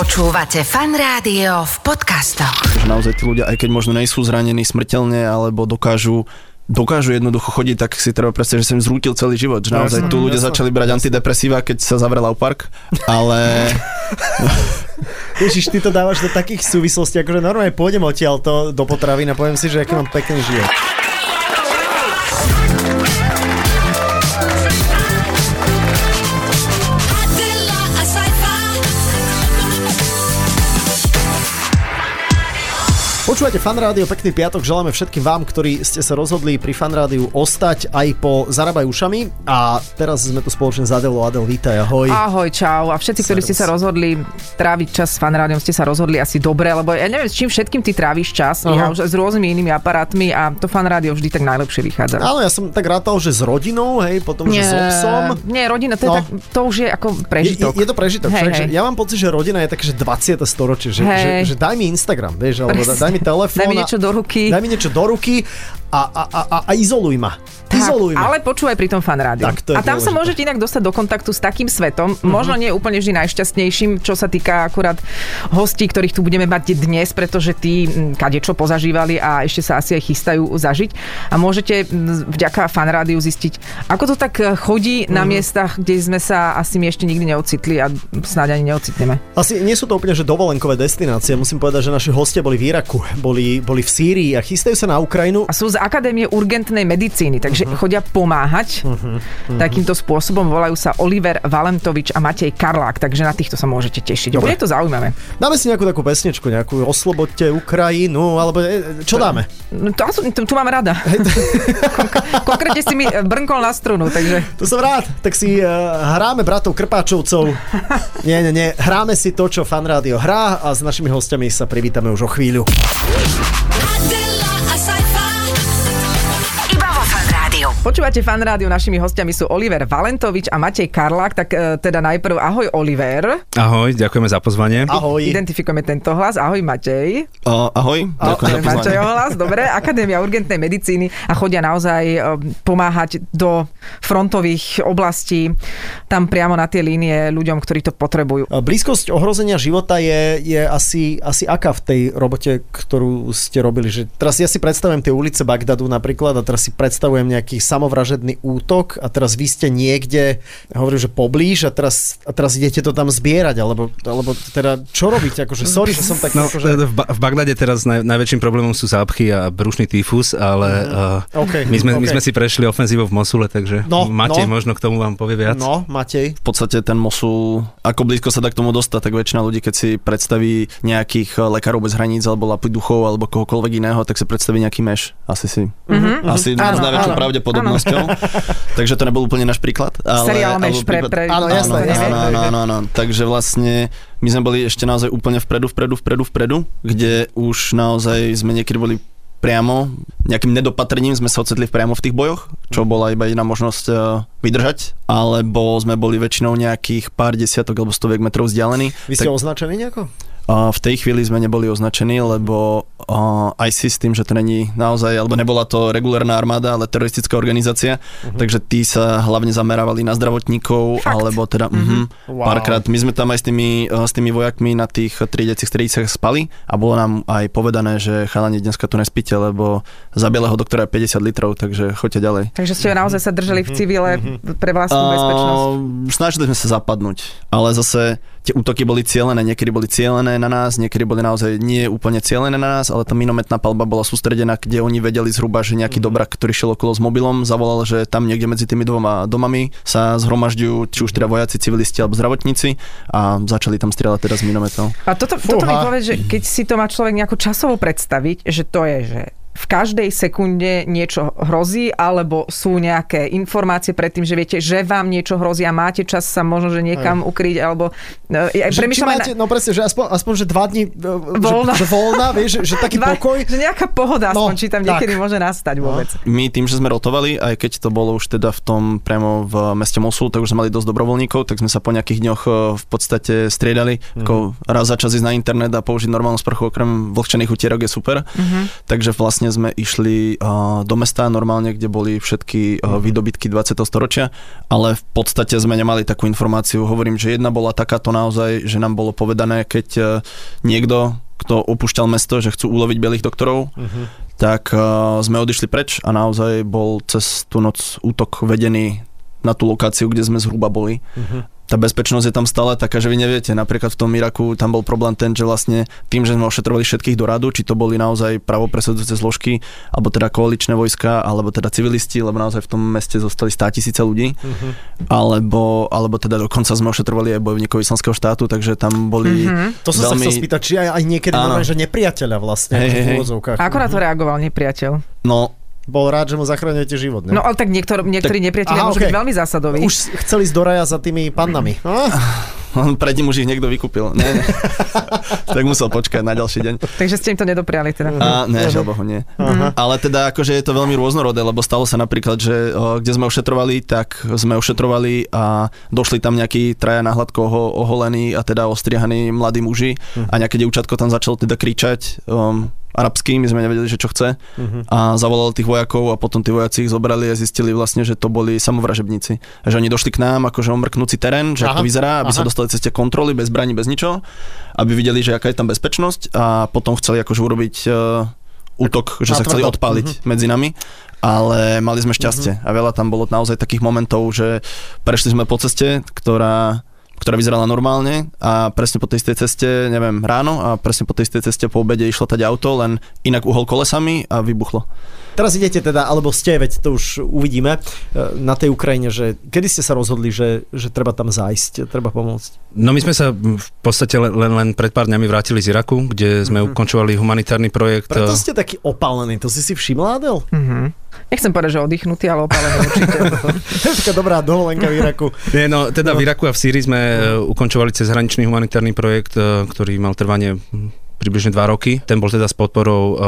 Počúvate fan rádio v podcastoch. Že naozaj tí ľudia, aj keď možno nejsú zranení smrteľne, alebo dokážu dokážu jednoducho chodiť, tak si treba predstaviť, že som im zrútil celý život. Že naozaj tu ľudia začali brať antidepresíva, keď sa zavrel Park, ale... Ježiš, ty to dávaš do takých súvislostí, akože normálne pôjdem odtiaľ to do potravín a poviem si, že aký mám pekný život. Počúvate Fan Rádio, pekný piatok, želáme všetkým vám, ktorí ste sa rozhodli pri Fan Rádiu ostať aj po Zarabaj ušami a teraz sme tu spoločne s Adelou. Adel, vítaj, ahoj. Ahoj, čau. A všetci, ktorí ste sa rozhodli tráviť čas s fanrádiom, ste sa rozhodli asi dobre, lebo ja neviem, s čím všetkým ty tráviš čas, Aha. ja už s rôznymi inými aparátmi a to fanrádio vždy tak najlepšie vychádza. Áno, ja som tak rátal, že s rodinou, hej, potom že s obsom. nie, rodina, to, No. je tak, to už je ako Je, je, prežitok. je to prežitok, Hej, však, hej. ja mám pocit, že rodina je také, že 20. storočie, že, Hej. že, že daj mi Instagram, vieš, alebo daj mi telefón. Daj mi niečo do ruky. Daj mi niečo do ruky a, a, a, a, izoluj ma. Izoluj ma. ale počúvaj pri tom fan rádiu. Tak, to a tam sa dôležité. môžete inak dostať do kontaktu s takým svetom, Mhm. možno nie úplne vždy najšťastnejším, čo sa týka akurát hostí, ktorých tu budeme mať dnes, pretože tí mm, kadečo pozažívali a ešte sa asi aj chystajú zažiť. A môžete mm, vďaka fan rádiu zistiť, ako to tak chodí na Mhm. miestach, kde sme sa asi my ešte nikdy neocitli a snáď ani neocitneme. Asi nie sú to úplne že dovolenkové destinácie. Musím povedať, že naši hostia boli v Iraku, boli, boli v Sýrii a chystajú sa na Ukrajinu. A sú Akadémie urgentnej medicíny, takže uh-huh. chodia pomáhať uh-huh. takýmto spôsobom. Volajú sa Oliver Valentovič a Matej Karlák, takže na týchto sa môžete tešiť. Dobre. Bude to zaujímavé. Dáme si nejakú takú pesničku, nejakú Oslobodte Ukrajinu, alebo e, čo dáme? No, to, to, tu mám rada. Konk- Konkrétne si mi eh, brnkol na strunu, takže To som rád. Tak si uh, hráme bratov Krpáčovcov. Nie, nie, nie. Hráme si to, čo Fan Rádio hrá a s našimi hostiami sa privítame už o chvíľu. Počúvate fan rádio, našimi hostiami sú Oliver Valentovič a Matej Karlák, tak eh, teda najprv ahoj Oliver, Ahoj, ďakujeme za pozvanie. Ahoj. identifikujeme tento hlas, ahoj Matej. Uh, ahoj, ďakujem za pozvanie. Matejho hlas, dobre, Akadémia urgentnej medicíny a chodia naozaj eh, pomáhať do frontových oblastí, tam priamo na tie línie ľuďom, ktorí to potrebujú. A Blízkosť ohrozenia života je, je asi, asi aká v tej robote, ktorú ste robili? Že teraz ja si predstavujem tie ulice Bagdadu napríklad a teraz si predstavujem nejaký samovražedný útok a teraz vy ste niekde, hovorím, že poblíž a teraz, a teraz idete to tam zbierať, alebo, alebo teda čo robíte? Akože sorry, že som tak... No, akože... v, ba- v Bagdade teraz naj, najväčším problémom sú zápchy a brušný tyfus, ale uh, OK, my, sme, my OK. sme si prešli ofenzívou v Mosule, takže No, Matej no. možno k tomu vám povie viac. No, Matej. v podstate ten Mosul, ako blízko sa dá k tomu dostať, tak väčšina ľudí, keď si predstaví nejakých eh, lekárov bez hraníc, alebo lapy duchov, alebo kohokoľvek iného, tak si predstaví nejaký meš. Asi si. Mhm. Asi Áno, s najväčšou áno. pravdepodobnosťou. Takže to nebol úplne náš príklad. Ale, Seriál Meš pre, pre... Áno, jasné, áno, áno, áno, áno. Takže vlastne my sme boli ešte naozaj úplne vpredu, vpredu, vpredu, vpredu, kde už naozaj sme niekedy boli priamo, nejakým nedopatrením sme sa ocitli priamo v tých bojoch, čo bola iba jediná možnosť eh, vydržať, alebo sme boli väčšinou nejakých pár desiatok alebo stoviek metrov vzdialení. Vy ste označení nejako? V tej chvíli sme neboli označení, lebo ISIS s tým, že to není naozaj, alebo nebola to regulárna armáda, ale teroristická organizácia, uh-huh. takže tí sa hlavne zamerávali na zdravotníkov, Fakt? alebo teda uh-huh. Wow. párkrát. My sme tam aj s tými, uh, s tými vojakmi na tých triediacich stredicách spali a bolo nám aj povedané, že chalani dneska tu nespíte, lebo za bieleho doktora je 50 litrov, takže choďte ďalej. Takže ste naozaj sa držali v civile pre vlastnú bezpečnosť. snažili sme sa zapadnúť, ale zase tie útoky boli cielené, niekedy boli cielené na nás, niekedy boli naozaj nie úplne cielené na nás, ale tá minometná palba bola sústredená, kde oni vedeli zhruba, že nejaký dobrak, ktorý šiel okolo s mobilom, zavolal, že tam niekde medzi tými dvoma domami sa zhromažďujú či už teda vojaci, civilisti alebo zdravotníci a začali tam strieľať teda z minometov. A toto, toto mi Fúha. povedz, že keď si to má človek nejako časovo predstaviť, že to je, že v každej sekunde niečo hrozí, alebo sú nejaké informácie pred tým, že viete, že vám niečo hrozí a máte čas sa možno, že niekam ukryť, alebo... No, ja Že, či aj máte, no presne, že aspoň, aspoň že dva dní e, Voľna. Že, že voľna, vieš, že, že taký Dva- pokoj. Že nejaká pohoda No, aspoň, či tam tak. niekedy môže nastať vôbec. My tým, že sme rotovali, aj keď to bolo už teda v tom priamo v meste Mosul, tak už sme mali dosť dobrovoľníkov, tak sme sa po nejakých dňoch v podstate striedali. Ako raz za čas ísť na internet a použiť normálnu sprchu okrem vlhčených utierok je super. Takže vlastne vlastne sme išli do mesta normálne, kde boli všetky výdobytky 20. storočia, ale v podstate sme nemali takú informáciu. Hovorím, že jedna bola takáto naozaj, že nám bolo povedané, keď uh, niekto kto opúšťal mesto, že chcú uloviť bielých doktorov, uh-huh. tak uh, sme odišli preč a naozaj bol cez tú noc útok vedený na tú lokáciu, kde sme zhruba boli. Uh-huh tá bezpečnosť je tam stále taká, že vy neviete. Napríklad v tom Iraku tam bol problém ten, že vlastne tým, že sme ošetrovali všetkých do radu, či to boli naozaj pravopresadzujúce zložky, alebo teda koaličné vojska, alebo teda civilisti, lebo naozaj v tom meste zostali 100 tisíce ľudí, uh-huh. alebo, alebo teda dokonca sme ošetrovali aj bojovníkov islamského štátu, takže tam boli uh-huh. To som veľmi... sa chcel spýtať, či aj, aj niekedy normálne, že nepriateľa vlastne hej, v hej. úvodzovkách. Ako na to reagoval nepriateľ? No, Bol rád, že mu zachránite život, ne? No ale tak niektor, niektorí nepriatelia Aha, môžu byť okej. veľmi zásadoví. Už chceli ísť do raja za tými pannami. Ah, on predtým už ich niekto vykúpil. Ne, ne. tak musel počkať na ďalší deň. Takže ste im to nedopriali teda. A ne, žiaľ Bohu, nie. Aha. Ale teda akože je to veľmi rôznorodé, lebo stalo sa napríklad, že o, kde sme ošetrovali, tak sme ošetrovali a došli tam nejakí traja na hladko oho- oholení a teda ostrihaní mladí muži a nejaké dievčatko tam začalo teda kričať um, arabsky, my sme nevedeli, že čo chce a zavolal tých vojakov a potom tí vojaci ich zobrali a zistili vlastne, že to boli samovražebníci. Že oni došli k nám, akože omrknúci terén, že Aha, ako vyzerá, aby sa aha. dostali cez tie kontroly, bez zbraní, bez ničoho, aby videli, že aká je tam bezpečnosť a potom chceli akože urobiť uh, útok, že sa chceli odpáliť medzi nami, ale mali sme šťastie a veľa tam bolo naozaj takých momentov, že prešli sme po ceste, ktorá ktorá vyzerala normálne a presne po tej istej ceste, neviem, ráno a presne po tej istej ceste po obede išlo tať auto, len inak uhol kolesami a vybuchlo. Teraz idete teda, alebo ste, veď to už uvidíme, e, na tej Ukrajine, že kedy ste sa rozhodli, že, že treba tam zájsť, treba pomôcť? No my sme sa v podstate len, len, pred pár dňami vrátili z Iraku, kde sme Mhm. ukončovali humanitárny projekt. Preto ste taký opálený, to si si všimla, Adel? Mhm. Nechcem povedať, že oddychnutý, ale opálený určite. Taká dobrá dovolenka v Iraku. Nie, no teda v Iraku a v Sýrii sme e, ukončovali cezhraničný humanitárny projekt, ktorý mal trvanie hm, približne dva roky. Ten bol teda s podporou uh,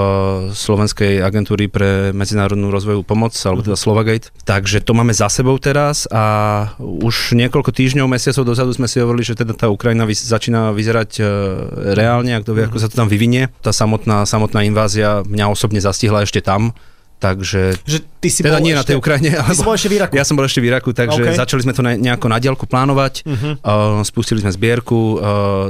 Slovenskej agentúry pre medzinárodnú rozvojovú pomoc, alebo teda Slovagate. Takže to máme za sebou teraz a už niekoľko týždňov, mesiacov dozadu sme si hovorili, že teda tá Ukrajina vys- začína vyzerať uh, reálne, a kto vie, ako sa to tam vyvinie. Tá samotná, samotná invázia mňa osobne zastihla ešte tam, takže Že ty si teda nie na ešte, tej Ukrajine, Ty si bol ešte v Iraku. ja som bol ešte v Iraku, takže OK. okay. začali sme to na, nejako na diaľku plánovať, uh-huh. uh, spustili sme zbierku, uh,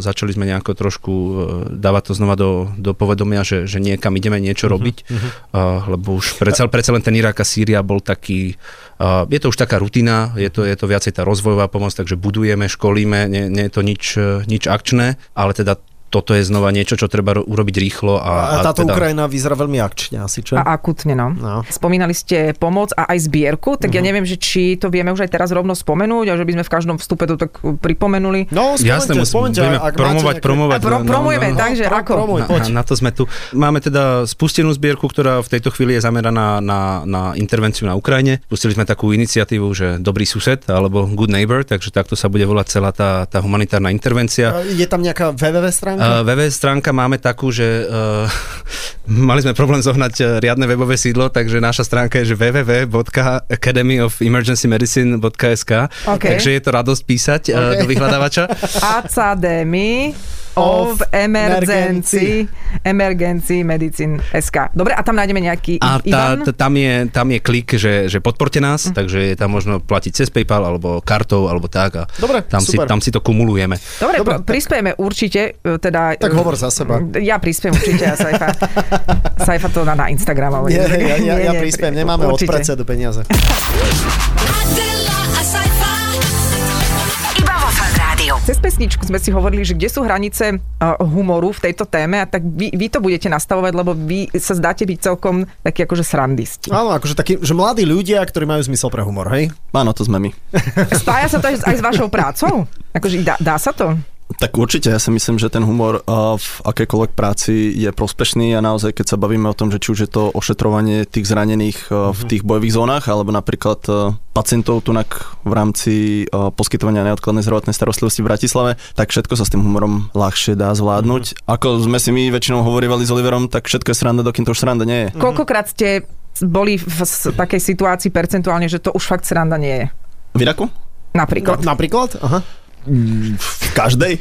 začali sme nejako trošku uh, dávať to znova do, do povedomia, že, že niekam ideme niečo uh-huh. robiť, uh-huh. Uh, lebo už predsa, predsa len ten Irak a Sýria bol taký, uh, je to už taká rutina, je to, je to viacej tá rozvojová pomoc, takže budujeme, školíme, nie, nie je to nič, nič akčné, ale teda toto je znova niečo, čo treba ro- urobiť rýchlo. A, A, táto teda, Ukrajina vyzerá veľmi akčne asi, čo? A akutne, no. No. Spomínali ste pomoc a aj zbierku, tak ja neviem, že či to vieme už aj teraz rovno spomenúť a že by sme v každom vstupe to tak pripomenuli. No, spomente, musím, spomente, budeme promovať, nejaké- promovať. A pro- promujeme, takže pro- ako? promuj, Na, poď. na to sme tu. Máme teda spustenú zbierku, ktorá v tejto chvíli je zameraná na, na intervenciu na Ukrajine. Pustili sme takú iniciatívu, že dobrý sused alebo good neighbor, takže takto sa bude volať celá tá, tá humanitárna intervencia. Je tam nejaká www stránka? Uh, web stránka máme takú, že uh, mali sme problém zohnať uh, riadne webové sídlo, takže naša stránka je že www.academyofemergencymedicine.sk OK. takže je to radosť písať uh, OK. do vyhľadávača. Academy Of of Emergency Emergency Medicine SK. Dobre, a tam nájdeme nejaký A tá, Ivan? t- tam, je, tam je klik, že, že podporte nás, takže je tam možno platiť cez PayPal alebo kartou alebo tak a Dobre, tam, si, super. tam si to kumulujeme. Dobre, Dobre, Dobre prispiejeme určite, e, teda... Tak hovor za seba. Ja prispiem určite, ja Saifa, Saifa to na, na Instagram. hovorí. Nie, ja, ja, ja Nie, nie, prispiem, nemáme od určite. predsedu peniaze. Cez pesničku sme si hovorili, že kde sú hranice uh, humoru v tejto téme a tak vy, vy to budete nastavovať, lebo vy sa zdáte byť celkom takí akože srandisti. Áno, akože takí, že mladí ľudia, ktorí majú zmysel pre humor, hej? Áno, to sme my. Spája sa to aj, aj s vašou prácou? Akože dá, dá sa to? Tak určite, ja si myslím, že ten humor v akejkoľvek práci je prospešný a naozaj, keď sa bavíme o tom, že či už je to ošetrovanie tých zranených v tých bojových zónach, alebo napríklad pacientov tunak v rámci poskytovania neodkladnej zdravotnej starostlivosti v Bratislave, tak všetko sa s tým humorom ľahšie dá zvládnuť. Ako sme si my väčšinou hovorívali s Oliverom, tak všetko je sranda, dokým to už sranda nie je. Koľkokrát ste boli v takej situácii percentuálne, že to už fakt sranda nie je? V Iraku? Napríklad. No, napríklad? Aha. V každej.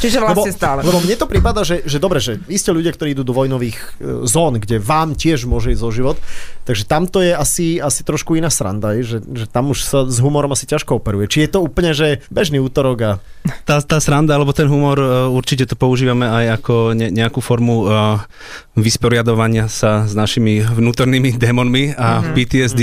Čiže vlastne stále. Lebo mne to prípada, že, že dobre, že vy ste ľudia, ktorí idú do vojnových e, zón, kde vám tiež môže ísť o život, takže tam to je asi, asi trošku iná sranda, že, že tam už sa s humorom asi ťažko operuje. Či je to úplne, že bežný útorok a... Tá, tá sranda, alebo ten humor, e, určite to používame aj ako ne, nejakú formu uh, vysporiadovania sa s našimi vnútornými démonmi a Mhm. PTSD,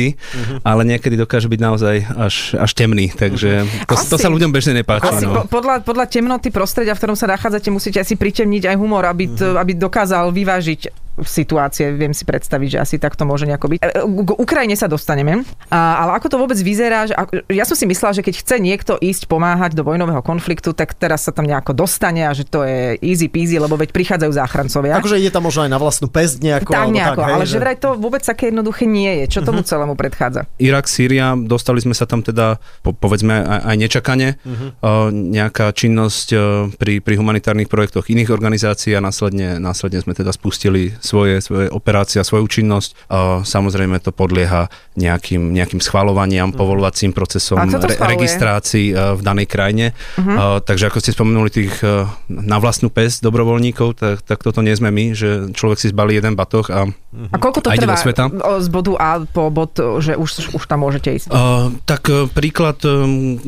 ale niekedy dokáže byť naozaj až, až temný, takže to, to sa ľuďom bežne nepáči. Asi No. po, podľa, podľa temnoty prostredia, v ktorom sa nachádzate, musíte asi pritemniť aj humor, aby, to, aby dokázal vyvážiť situácie. Viem si predstaviť, že asi tak to môže nejako byť. E, K Ukrajine sa dostaneme, a, ale ako to vôbec vyzerá? Že, ja som si myslela, že keď chce niekto ísť pomáhať do vojnového konfliktu, tak teraz sa tam nejako dostane a že to je easy peasy, lebo veď prichádzajú záchrancovia. Akože ide tam možno aj na vlastnú pesť nejako. tak nejako, hej, ale že vraj to vôbec také jednoduché nie je. Čo Mhm. tomu celému predchádza? Irak, Sýria, dostali sme sa tam teda, po, povedzme, aj, aj nečakane. Uh-huh. Uh, nejaká činnosť uh, pri, pri humanitárnych projektoch iných organizácií a následne, následne sme teda spustili svoje, svoje operácie a svoju činnosť. Samozrejme to podlieha nejakým, nejakým schvalovaniam, povolovacím procesom, schvaluje? registrácii uh, v danej krajine. Uh-huh. Uh, takže ako ste spomenuli tých uh, na vlastnú pes dobrovoľníkov, tak, tak toto nie sme my, že človek si zbalí jeden batoh a A koľko to A trvá do sveta? z bodu A po bod, že už, už tam môžete ísť? Uh, tak uh, príklad um,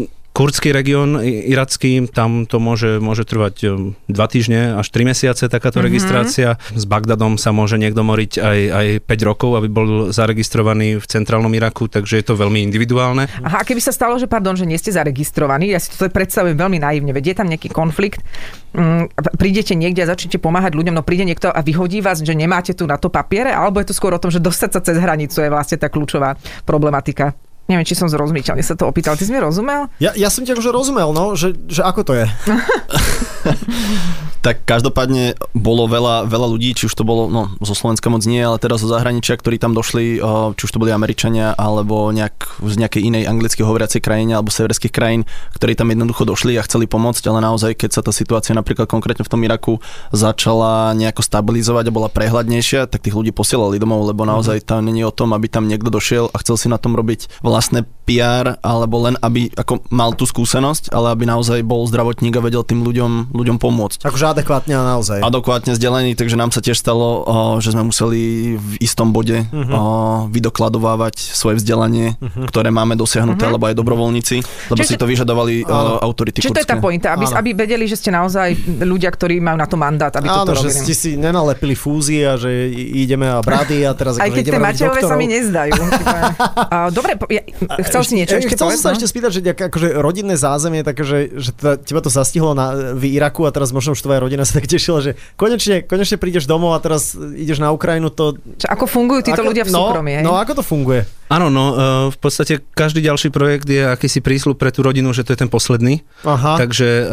kurdský región iracký, tam to môže, môže trvať um, dva týždne až 3 mesiace takáto mm-hmm. registrácia. S Bagdadom sa môže niekto moriť aj, aj 5 rokov, aby bol zaregistrovaný v centrálnom Iraku, takže je to veľmi individuálne. Aha, a keby sa stalo, že pardon, že nie ste zaregistrovaní, ja si to predstavujem veľmi naivne, je tam nejaký konflikt, mm, prídete niekde a začnete pomáhať ľuďom, no príde niekto a vyhodí vás, že nemáte tu na to papiere, alebo je to skôr o tom, že dostať sa cez hranicu je vlastne tá kľúčová problematika. Neviem, či som zrozumiteľne sa to opýtal. Ty si mi rozumel? Ja, ja som ti akože rozumel, no, že, že ako to je. Tak každopádne bolo veľa, veľa ľudí, či už to bolo, no zo Slovenska moc nie, ale teraz zo zahraničia, ktorí tam došli, či už to boli Američania, alebo nejak, z nejakej inej anglicky hovoriacej krajine, alebo severských krajín, ktorí tam jednoducho došli a chceli pomôcť, ale naozaj, keď sa tá situácia napríklad konkrétne v tom Iraku začala nejako stabilizovať a bola prehľadnejšia, tak tých ľudí posielali domov, lebo naozaj to není o tom, aby tam niekto došiel a chcel si na tom robiť vlastné PR, alebo len aby ako mal tú skúsenosť, ale aby naozaj bol zdravotník a vedel tým ľuďom, ľuďom pomôcť Akože adekvátne a naozaj. adekvátne zdelený, takže nám sa tiež stalo, o, že sme museli v istom bode Mhm. o, vydokladovávať svoje vzdelanie, ktoré máme dosiahnuté, alebo aj dobrovoľníci, lebo Čiže- si to vyžadovali o, autority Čiže to je tá kurdské. pointa, aby, Áno. aby vedeli, že ste naozaj ľudia, ktorí majú na to mandát, aby Áno, toto že robili. ste si nenalepili fúzie a že ideme a brady a teraz Aj keď ideme tie Matejové sa mi nezdajú. Dobre, ja, chcel si niečo E, ešte Chcel povedať? som sa no? ešte spýtať, že akože rodinné zázemie, také, že, že teda, teba to zastihlo na, v Iraku a teraz možno už tvoja rodina sa tak tešila, že konečne, konečne prídeš domov a teraz ideš na Ukrajinu, to... Čo, ako fungujú títo ako, ľudia v no, súkromí, hej? No, ako to funguje? Áno, no, uh, v podstate každý ďalší projekt je akýsi prísľub pre tú rodinu, že to je ten posledný. Aha. Takže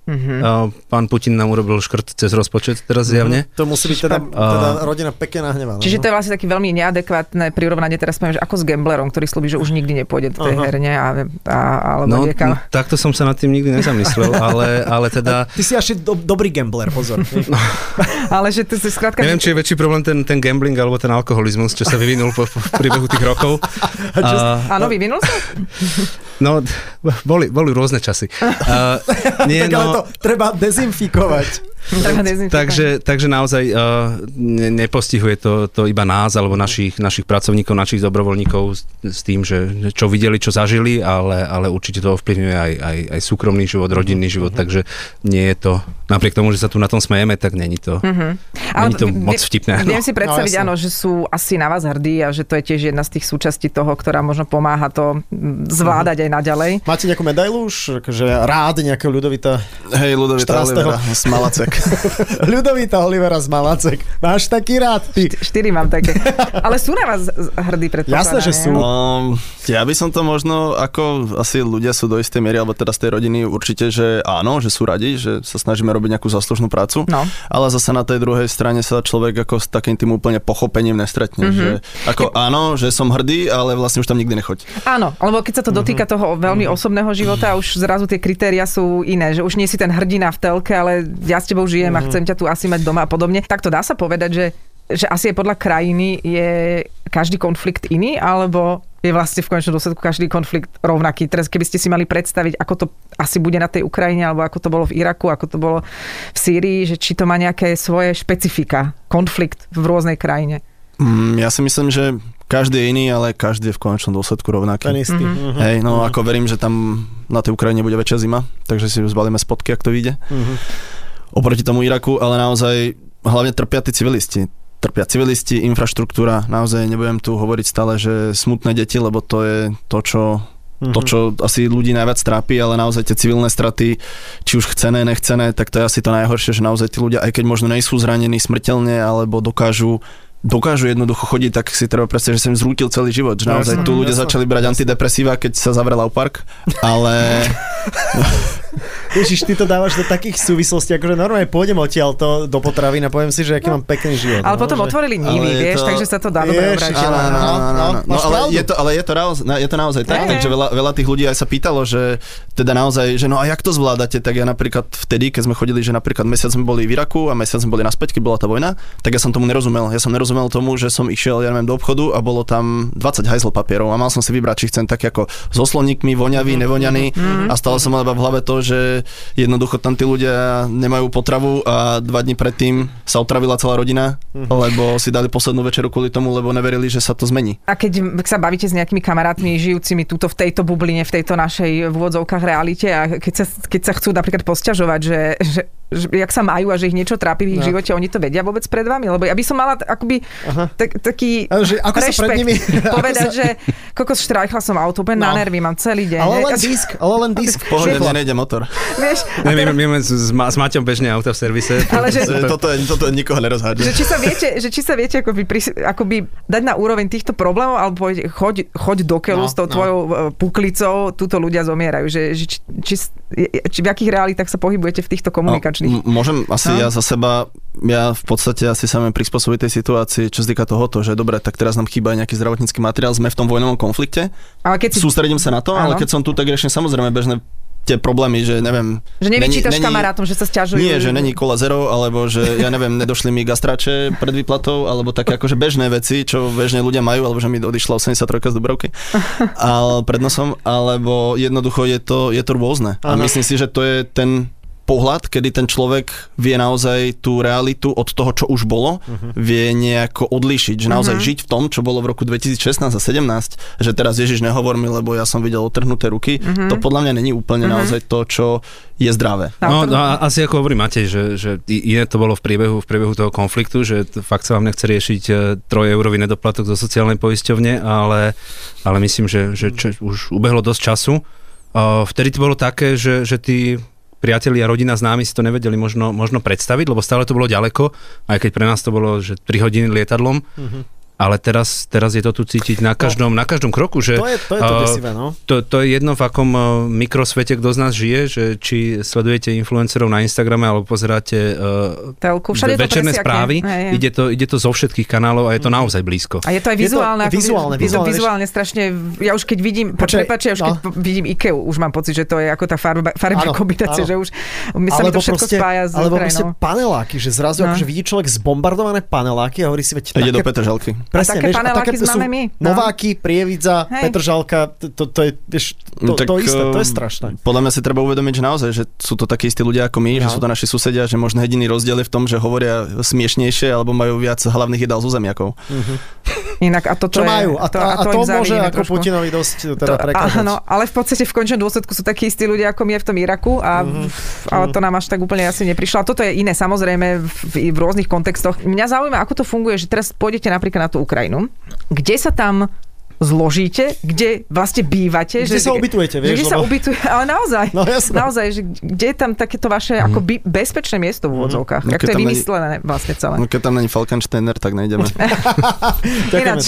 uh, Mhm. uh, pán Putin nám urobil škrt cez rozpočet teraz zjavne. To musí byť teda, teda rodina pekne nahnevaná. Čiže to je vlastne také veľmi neadekvátne prirovnanie, teraz poviem, že ako s gamblerom, ktorý slúbi, že už nikdy nepôjde do tej Aha. herne a, a, alebo No, niekam. no, takto som sa nad tým nikdy nezamyslel, ale, ale teda... Ty si až do, dobrý gambler, pozor. Ale že to si skrátka... Neviem, či je väčší problém ten, ten gambling alebo ten alkoholizmus, čo sa vyvinul po, po v priebehu tých rokov. A, Áno, vyvinul sa? No, boli, boli rôzne časy. A, nie, tak ale no, to treba dezinfikovať. Takže, takže naozaj uh, ne, nepostihuje to, to iba nás alebo našich, našich pracovníkov, našich dobrovoľníkov s, s tým, že čo videli, čo zažili, ale, ale určite to ovplyvňuje aj, aj, aj súkromný život, rodinný život, takže nie je to, napriek tomu, že sa tu na tom smejeme, tak není to, není to vie- moc vtipné. Viem si predstaviť, No, áno, že sú asi na vás hrdí a že to je tiež jedna z tých súčastí toho, ktorá možno pomáha to mm, zvládať aj naďalej. Máte nejakú medailu už? Akože rád nejakého Ľudovita, Hej, Ludovita 14. Olivera, Smalacek. Ľudovita Olivera z Malacek. Máš taký rád, ty. Štyri mám také. Ale sú na vás hrdí, predpokladám. Jasné, že sú. Um, ja by som to možno, ako asi ľudia sú do istej miery, alebo teda z tej rodiny určite, že áno, že sú radi, že sa snažíme robiť nejakú zaslužnú prácu, No. ale zase na tej druhej strane sa človek ako s takým tým úplne pochopením nestretne, Mhm. mm-hmm. že ako áno, že som hrdý, ale vlastne už tam nikdy nechoď. Áno, lebo keď sa to dotýka toho veľmi osobného života, už zrazu tie kritéria sú iné, že už nie si ten hrdina v telke, ale ja s tebou žijem a chcem ťa tu asi mať doma a podobne. Tak to dá sa povedať, že, že asi aj podľa krajiny je každý konflikt iný, alebo je vlastne v konečnom dôsledku každý konflikt rovnaký. Teraz keby ste si mali predstaviť, ako to asi bude na tej Ukrajine, alebo ako to bolo v Iraku, ako to bolo v Sýrii, že či to má nejaké svoje špecifika, konflikt v rôznej krajine. Mm, ja si myslím, že každý je iný, ale každý je v konečnom dôsledku rovnaký. Ten istý. Mhm. Mhm. Hej, no ako verím, že tam na tej Ukrajine bude väčšia zima, takže si zbalíme spotky, ak to vyjde. Mhm. Oproti tomu Iraku, ale naozaj hlavne trpia tí civilisti. Trpia civilisti, infraštruktúra, naozaj nebudem tu hovoriť stále, že smutné deti, lebo to je to, čo Mhm. to, čo asi ľudí najviac trápi, ale naozaj tie civilné straty, či už chcené, nechcené, tak to je asi to najhoršie, že naozaj tí ľudia, aj keď možno nejsú zranení smrteľne, alebo dokážu dokážu jednoducho chodiť, tak si treba predstaviť, že som im zrútil celý život. Že naozaj tu ľudia začali brať antidepresíva, keď sa zavrel Park, ale Ježiš, ty to dávaš do takých súvislostí, akože normálne pôjdem odtiaľ to do potravín a poviem si, že aký mám pekný život. Ale no, potom že... otvorili nívy, vieš, to- takže sa to dá dobre no, No, ale je to, ale je to, naozaj, je to naozaj tak, takže veľa, veľa tých ľudí aj sa pýtalo, že teda naozaj, že no a jak to zvládate, tak ja napríklad vtedy, keď sme chodili, že napríklad mesiac sme boli v Iraku a mesiac sme boli naspäť, keď bola tá vojna, tak ja som tomu nerozumel. Ja som nerozumel tomu, že som išiel, ja neviem, do obchodu a bolo tam 20 hajzl papierov a mal som si vybrať, či chcem tak ako so sloníkmi, voňavý, nevoňaný a stále som mal iba v hlave to, že jednoducho tam tí ľudia nemajú potravu a dva dní predtým sa otravila celá rodina, lebo si dali poslednú večeru kvôli tomu, lebo neverili, že sa to zmení. A keď sa bavíte s nejakými kamarátmi žijúcimi túto v tejto bubline, v tejto našej v úvodzovkách realite a keď sa, keď sa chcú napríklad posťažovať, že, že jak sa majú a že ich niečo trápi v ich No. živote, oni to vedia vôbec pred vami? Lebo ja by som mala akoby tak, taký Ale že ako sa pred nimi- povedať, ako sa- že kokos štrajchla som auto, úplne na No. nervy, mám celý deň. Ale len disk, ale len disk. V pohode mne nejde motor. Vieš, Ne, my, my, my s, s, Ma- s Maťom bežne auta v servise. Ale že- Že toto, je, toto nikoho že nerozhádže. či sa viete, že či sa viete akoby, pri, akoby dať na úroveň týchto problémov, alebo povedať, choď, choď do keľu No, s tou no. tvojou e, puklicou, túto ľudia zomierajú. Že, že či, či, či, v akých realitách sa pohybujete v týchto komunikačných? M- môžem asi No. ja za seba, ja v podstate asi sa viem prispôsobiť tej situácii, čo sa týka tohoto, že dobre, tak teraz nám chýba nejaký zdravotnícky materiál, sme v tom vojnovom konflikte, Ale keď si, sústredím sa na to, ale Áno. keď som tu, tak riešim samozrejme bežné tie problémy, že neviem... že nevyčítaš kamarátom, že sa stiažujú. Nie, že není kola zero, alebo že ja neviem, nedošli mi gastrače pred výplatou, alebo také akože bežné veci, čo bežne ľudia majú, alebo že mi odišla 83 z Dubravky ale pred nosom, alebo jednoducho je to, je to rôzne. A myslím si, že to je ten pohľad, kedy ten človek vie naozaj tú realitu od toho, čo už bolo, uh-huh. vie nejako odlíšiť, že naozaj uh-huh. žiť v tom, čo bolo v roku 2016 a 17, že teraz Ježiš nehovor mi, lebo ja som videl otrhnuté ruky, uh-huh. to podľa mňa není úplne uh-huh. naozaj to, čo je zdravé. No, no a asi ako hovorí Matej, že, že iné to bolo v priebehu, v priebehu toho konfliktu, že fakt sa vám nechce riešiť e, 3 eurový nedoplatok zo sociálnej poisťovne, ale, ale myslím, že, že čo, už ubehlo dosť času. Uh, vtedy to bolo také, že, že tí priatelia, rodina, známi si to nevedeli možno, možno predstaviť, lebo stále to bolo ďaleko, aj keď pre nás to bolo, že 3 hodiny lietadlom. Ale teraz, teraz je to tu cítiť na každom, na každom kroku, že To je to, je to desivé, no. to, to je jedno, v akom uh, mikrosvete kto z nás žije, že či sledujete influencerov na Instagrame alebo pozeráte uh, Telku. Všade večerné presiakne. správy, Hej, hej. ide to, ide to zo všetkých kanálov a je to naozaj blízko. A je to aj Je to vizuálne. ako vizuálne, vizuálne, vizuálne strašne, ja už keď vidím, Počkaj, prepáč, ja už keď no. vidím Ikeu, už mám pocit, že to je ako tá farba, farebná Áno, kombinácia, že už mi sa mi to všetko spája s alebo proste paneláky, že zrazu No. akože vidí človek zbombardované paneláky a hovorí si, veď Ide do Petržalky. Presne, také vieš, paneláky sú máme my, no. Nováky, Prievidza, Hej. Petržalka, to, to, je, vieš, to, No tak, to isté, to je eh, strašné. Podľa mňa si treba uvedomiť, že naozaj, že sú to takí istí ľudia ako my, že No. sú to naši susedia, že možno jediný rozdiel je v tom, že hovoria smiešnejšie alebo majú viac hlavných jedál zo zemiakov. Inak, a toto Čo je, majú? A to, a to, im môže ako trošku. Putinovi dosť teda To, áno, ale v podstate v končnom dôsledku sú takí istí ľudia ako my v tom Iraku a, Mhm. ale to nám až tak úplne asi neprišlo. A toto je iné samozrejme v, v rôznych kontextoch. Mňa zaujíma, ako to funguje, že teraz pôjdete napríklad na tú Ukrajinu. Kde sa tam zložíte, kde vlastne bývate. Kde že, sa ubytujete, vieš, Že, kde sa lebo- ubytuje, ale naozaj. No jasné. Naozaj, že kde je tam takéto vaše ako by, bezpečné miesto v úvodzovkách. No, Jak keď to je vymyslené vlastne celé. No keď tam není Falkensteiner, tak nejdeme. Ďakujeme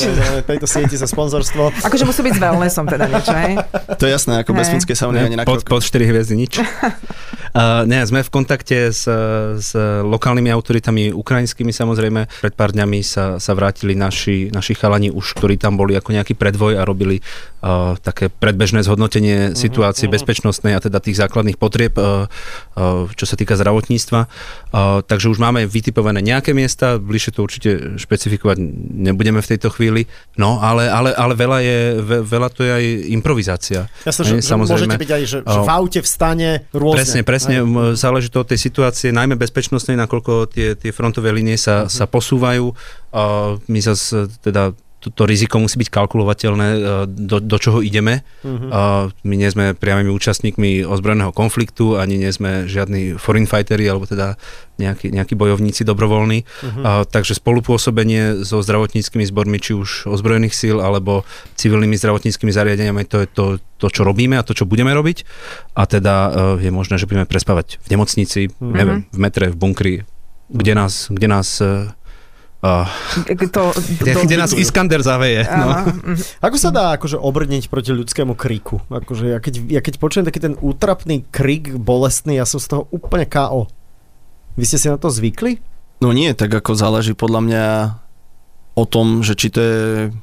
tejto sieti za sponzorstvo. Akože musí byť s wellnessom teda niečo, hej? To je jasné, ako bez Hej. finskej sauny ani na pod, krok. pod 4 hviezdy nič. uh, ne, sme v kontakte s, s lokálnymi autoritami ukrajinskými samozrejme. Pred pár dňami sa, sa vrátili naši, naši chalani už, ktorí tam boli ako nejaký predvoj a robili uh, také predbežné zhodnotenie situácie bezpečnostnej a teda tých základných potrieb, uh, uh, čo sa týka zdravotníctva. Uh, takže už máme vytipované nejaké miesta, bližšie to určite špecifikovať nebudeme v tejto chvíli, no ale, ale, ale veľa, je, ve, veľa to je aj improvizácia. Jasne, že, že môžete byť aj, že, že v O, aute vstane rôzne. Presne, presne. M, Záleží to od tej situácie, najmä bezpečnostnej, nakoľko tie, tie frontové línie sa, sa posúvajú. A my zase teda to, riziko musí byť kalkulovateľné, e, do, do čoho ideme. A my nie sme priamými účastníkmi ozbrojeného konfliktu, ani nie sme žiadni foreign fighteri, alebo teda nejakí, nejakí bojovníci dobrovoľní. A, takže spolupôsobenie so zdravotníckými zbormi, či už ozbrojených síl, alebo civilnými zdravotníckými zariadeniami, to je to, to, čo robíme a to, čo budeme robiť. A teda e, je možné, že budeme prespávať v nemocnici, neviem, v metre, v bunkri, kde nás, kde nás e, a, To, kde, kde nás Iskander zaveje. No. Mhm. Ako sa dá akože obrniť proti ľudskému kriku? Akože ja keď, ja keď počujem taký ten útrapný krik bolestný, ja som z toho úplne KO. Vy ste si na to zvykli? No nie, tak ako záleží podľa mňa o tom, že či to je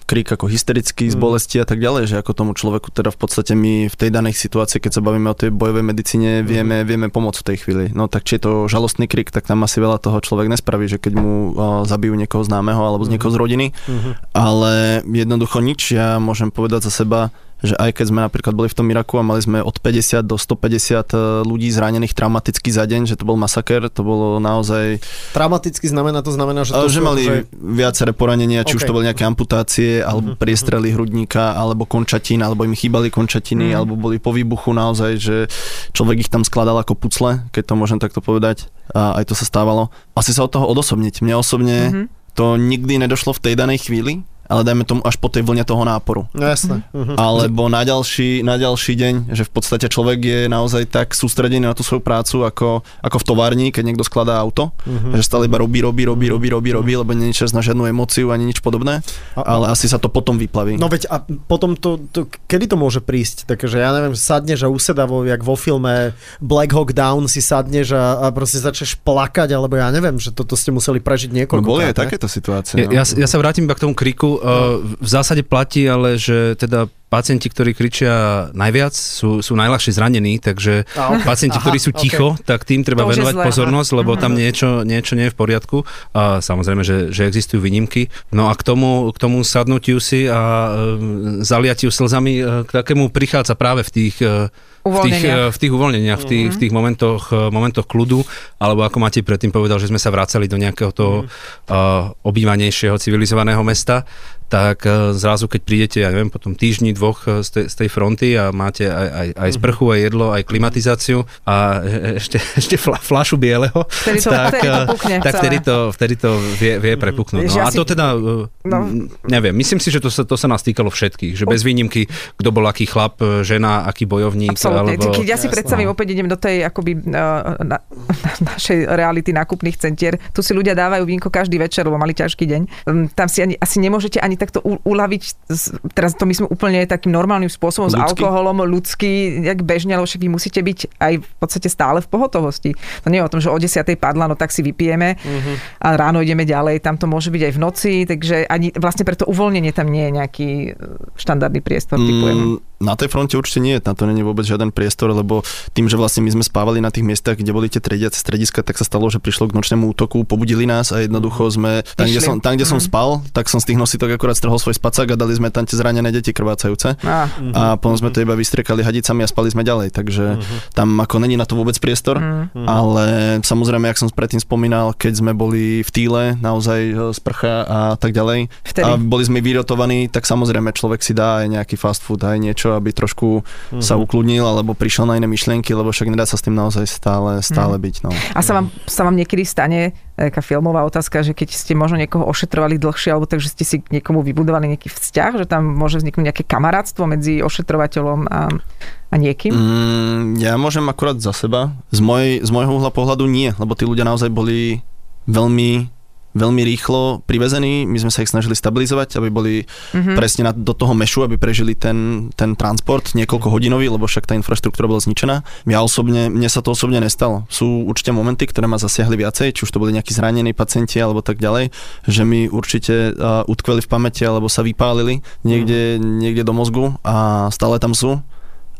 krik ako hysterický z Mm. bolesti a tak ďalej, že ako tomu človeku teda v podstate my v tej danej situácii, keď sa bavíme o tej bojovej medicíne, vieme, vieme pomôcť v tej chvíli. No tak či je to žalostný krik, tak tam asi veľa toho človek nespraví, že keď mu o, zabijú niekoho známeho alebo z niekoho z rodiny, ale jednoducho nič, ja môžem povedať za seba, že aj keď sme napríklad boli v tom Iraku a mali sme od 50 do 150 ľudí zranených traumaticky za deň, že to bol masaker, to bolo naozaj Traumaticky znamená, to znamená, že to že mali akože- viaceré poranenia, či už OK. to boli nejaké amputácie, alebo priestrely hrudníka, alebo končatín, alebo im chýbali končatiny, alebo boli po výbuchu naozaj, že človek ich tam skladal ako pucle, keď to môžem takto povedať. A aj to sa stávalo. Asi sa od toho odosobniť. Mne osobne to nikdy nedošlo v tej danej chvíli, ale dajme tomu až po tej vlne toho náporu. No jasné. Mhm. Alebo na ďalší, na ďalší deň, že v podstate človek je naozaj tak sústredený na tú svoju prácu, ako, ako v továrni, keď niekto skladá auto, že stále iba robí, robí, robí, robí, robí, robí, lebo nie je čas na žiadnu emóciu ani nič podobné, A- ale asi sa to potom vyplaví. No veď a potom to, to, kedy to môže prísť? Takže ja neviem, sadneš a usedá vo, jak vo filme Black Hawk Down si sadneš a, a proste začneš plakať, alebo ja neviem, že toto ste museli prežiť No niekoľko. boli aj takéto situácie. Ja, ja, no. ja sa vrátim iba k tomu kriku. No. V zásade platí, ale že teda pacienti, ktorí kričia najviac, sú, sú najľahšie zranení, takže ok. pacienti, Aha, ktorí sú ticho, tak tým treba To venovať zlé, pozornosť, lebo tam niečo, niečo nie je v poriadku. A samozrejme, že, že existujú výnimky. No a k tomu, k tomu sadnutiu si a e, zaliatiu slzami, e, k takému prichádza práve v tých e, v tých, Uvoľneniach. e, v tých uvoľneniach, v tých, v tých momentoch, e, momentoch kľudu, alebo ako Matej predtým povedal, že sme sa vracali do nejakého toho uh, obývanejšieho civilizovaného mesta, tak uh, zrazu, keď prídete, ja neviem, potom týždni, dvoch uh, z tej, z tej fronty a máte aj, aj, aj sprchu, aj jedlo, aj klimatizáciu a e- ešte, ešte fla, flašu bieleho, Vtedy to- vtedy to pukne tak vtedy to, vtedy to vie, vie prepuknúť. Vieš, No, a to teda, No. no. neviem, myslím si, že to sa, to sa nás týkalo všetkých, že bez výnimky, kto bol aký chlap, e, žena, aký bojovník, alebo... Keď ja si predstavím, opäť idem do tej akoby na, na, našej reality nákupných centier, tu si ľudia dávajú vínko každý večer, lebo mali ťažký deň. Tam si ani, asi nemôžete ani takto u, uľaviť, teraz to myslím úplne takým normálnym spôsobom s Ľudský? alkoholom, ľudský, jak bežne, lebo však vy musíte byť aj v podstate stále v pohotovosti. To nie je o tom, že o 10. padla, no tak si vypijeme a ráno ideme ďalej, tam to môže byť aj v noci, takže ani vlastne pre to uvoľnenie tam nie je nejaký uh, štandardný priestor, typujem. Na tej fronte určite nie, na to není vôbec žiaden priestor, lebo tým, že vlastne my sme spávali na tých miestach, kde boli tie triediace strediska, tak sa stalo, že prišlo k nočnému útoku, pobudili nás a jednoducho sme, tam, kde som, tam, kde som Mhm. spal, tak som z tých nositok akurát strhol svoj spacák a dali sme tam tie zranené deti krvácajúce. Á, A potom sme to iba vystriekali hadicami a spali sme ďalej, takže tam ako není na to vôbec priestor, ale samozrejme, jak som predtým spomínal, keď sme boli v Týle, naozaj e, sprcha a tak ďalej, Vtedy. a boli sme vyrotovaní, tak samozrejme človek si dá aj nejaký fast food, aj niečo, aby trošku sa ukludnil, alebo prišiel na iné myšlienky, lebo však nedá sa s tým naozaj stále, stále byť. No. A sa vám, sa vám niekedy stane taká filmová otázka, že keď ste možno niekoho ošetrovali dlhšie, alebo takže ste si k niekomu vybudovali nejaký vzťah, že tam môže vzniknúť nejaké kamarátstvo medzi ošetrovateľom a, a niekým? Mm, ja môžem akurát za seba. Z, moj, z môjho uhla pohľadu nie, lebo tí ľudia naozaj boli veľmi veľmi rýchlo privezení, my sme sa ich snažili stabilizovať, aby boli mm-hmm. presne na, do toho mešu, aby prežili ten, ten transport niekoľko hodinový, lebo však tá infraštruktúra bola zničená. Ja osobne, mne sa to osobne nestalo. Sú určite momenty, ktoré ma zasiahli viacej, či už to boli nejakí zranení pacienti alebo tak ďalej, že mi určite uh, utkveli v pamäti alebo sa vypálili niekde, mm-hmm. niekde do mozgu a stále tam sú.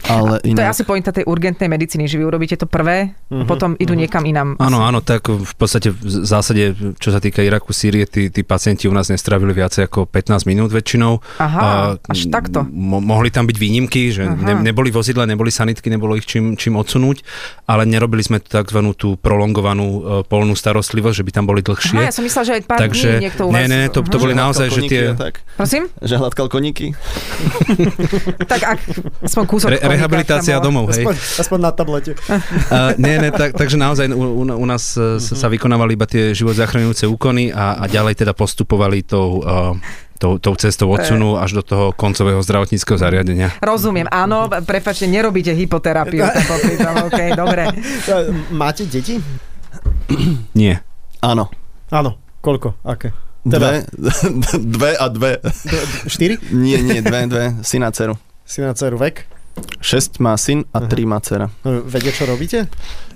Ale To inak... je asi pointa tej urgentnej medicíny, že vy urobíte to prvé, Mhm, potom idú niekam inám. Áno, áno, tak v podstate v zásade, čo sa týka Iraku, Sýrie, tí, tí pacienti u nás nestravili viacej ako 15 minút väčšinou. Aha, až takto. Mo- mohli tam byť výnimky, že Aha. ne, neboli vozidla, neboli sanitky, nebolo ich čím, čím odsunúť, ale nerobili sme tzv. tú prolongovanú uh, polnú starostlivosť, že by tam boli Aha, dlhšie. ja som myslela, že aj pár Takže, dní niekto u ne, vás... ne, ne, to, to Aha. boli Že naozaj, že tie... koníky a Tak, Prosím? že hladkal koníky. Tak ak aspoň kúsok Re, rehabilitácia domov, hej. Aspoň, aspoň na tablete. Uh, nie, nie, tak, takže naozaj u, u, u nás uh, sa, sa vykonávali iba tie život zachraňujúce úkony a, a ďalej teda postupovali tou, uh, tou, tou cestou odsunu až do toho koncového zdravotníckého zariadenia. Rozumiem, áno, prepačte, nerobíte hypoterapiu. tam popri tom, OK, dobre. Máte deti? Nie. Áno. Áno. Koľko? Aké? Dve, dve a dve. Štyri? Nie, nie, dve, dve. Syn a dceru. Si na dceru vek? 6 má syn a 3 má dcera. No, Vedia, čo robíte?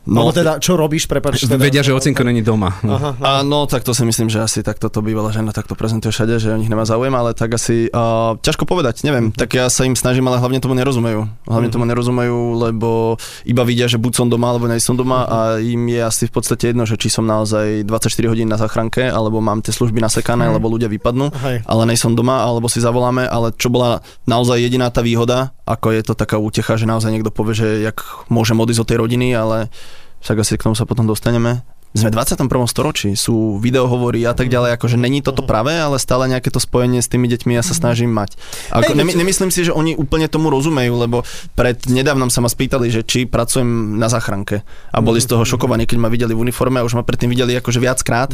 No, Alebo teda, čo robíš, prepač. Teda, Vedia, že ocinko není doma. No. Aha, aha. A no, tak to si myslím, že asi takto to bývala žena takto prezentuje všade, že o nich nemá záujem, ale tak asi uh, ťažko povedať, neviem. Tak ja sa im snažím, ale hlavne tomu nerozumejú. Hlavne tomu nerozumejú, lebo iba vidia, že buď som doma, alebo nie som doma a im je asi v podstate jedno, že či som naozaj 24 hodín na záchranke, alebo mám tie služby nasekané, alebo ľudia vypadnú, Hej. ale nej som doma, alebo si zavoláme, ale čo bola naozaj jediná tá výhoda, ako je to taká útecha, že naozaj niekto povie, že jak môžem odísť od tej rodiny, ale však asi k tomu sa potom dostaneme. Sme v 21. storočí, sú videohovory a tak ďalej, akože není toto pravé, ale stále nejaké to spojenie s tými deťmi ja sa snažím mať. Ako, nemy, nemyslím si, že oni úplne tomu rozumejú, lebo pred nedávnom sa ma spýtali, že či pracujem na záchranke a boli z toho šokovaní, keď ma videli v uniforme a už ma predtým videli akože viackrát